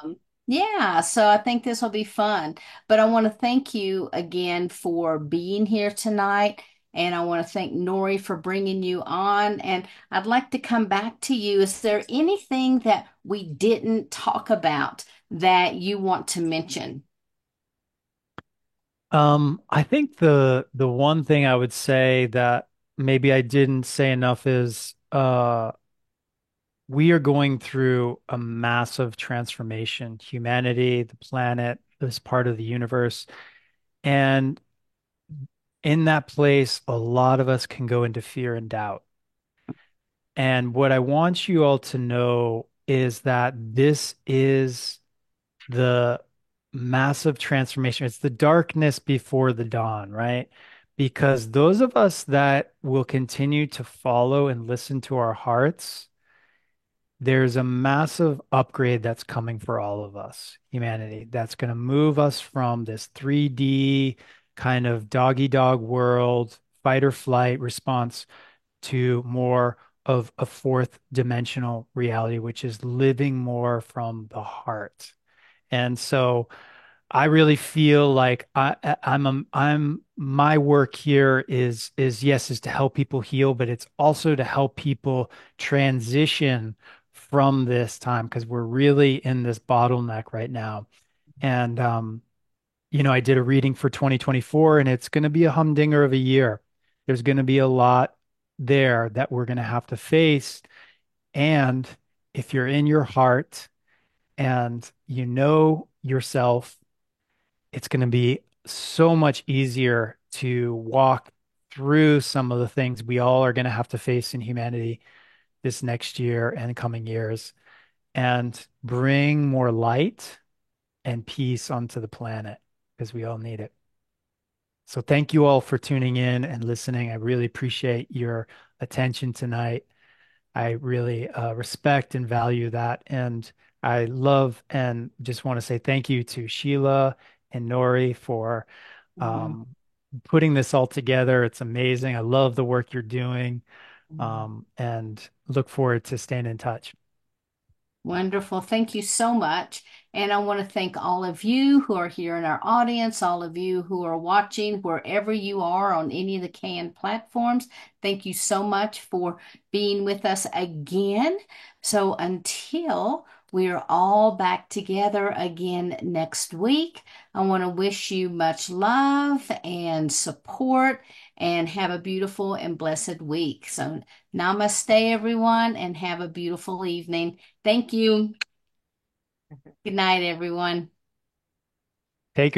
Um, yeah, so I think this will be fun. But I want to thank you again for being here tonight. And I want to thank Nori for bringing you on. And I'd like to come back to you. Is there anything that we didn't talk about that you want to mention? Um, I think the the one thing I would say that maybe I didn't say enough is uh we are going through a massive transformation. Humanity, the planet, this part of the universe. And in that place, a lot of us can go into fear and doubt. And what I want you all to know is that this is the massive transformation. It's the darkness before the dawn, right? Because those of us that will continue to follow and listen to our hearts, there's a massive upgrade that's coming for all of us, humanity, that's going to move us from this 3D kind of doggy dog world, fight or flight response to more of a fourth dimensional reality, which is living more from the heart. And so I really feel like I, I'm a, I'm my work here is is yes is to help people heal, but it's also to help people transition from this time because we're really in this bottleneck right now. And um, you know, I did a reading for 2024 and it's going to be a humdinger of a year. There's going to be a lot there that we're going to have to face. And if you're in your heart and you know yourself it's going to be so much easier to walk through some of the things we all are going to have to face in humanity this next year and coming years and bring more light and peace onto the planet because we all need it. So thank you all for tuning in and listening. I really appreciate your attention tonight. I really uh, respect and value that. And I love and just want to say thank you to Sheila and Nori for um, putting this all together. It's amazing. I love the work you're doing Mhm. um, and look forward to staying in touch. Wonderful. Thank you so much. And I want to thank all of you who are here in our audience, all of you who are watching wherever you are on any of the CAN platforms. Thank you so much for being with us again. So until we're all back together again next week, I want to wish you much love and support and have a beautiful and blessed week. So namaste, everyone, and have a beautiful evening. Thank you. Good night, everyone. Take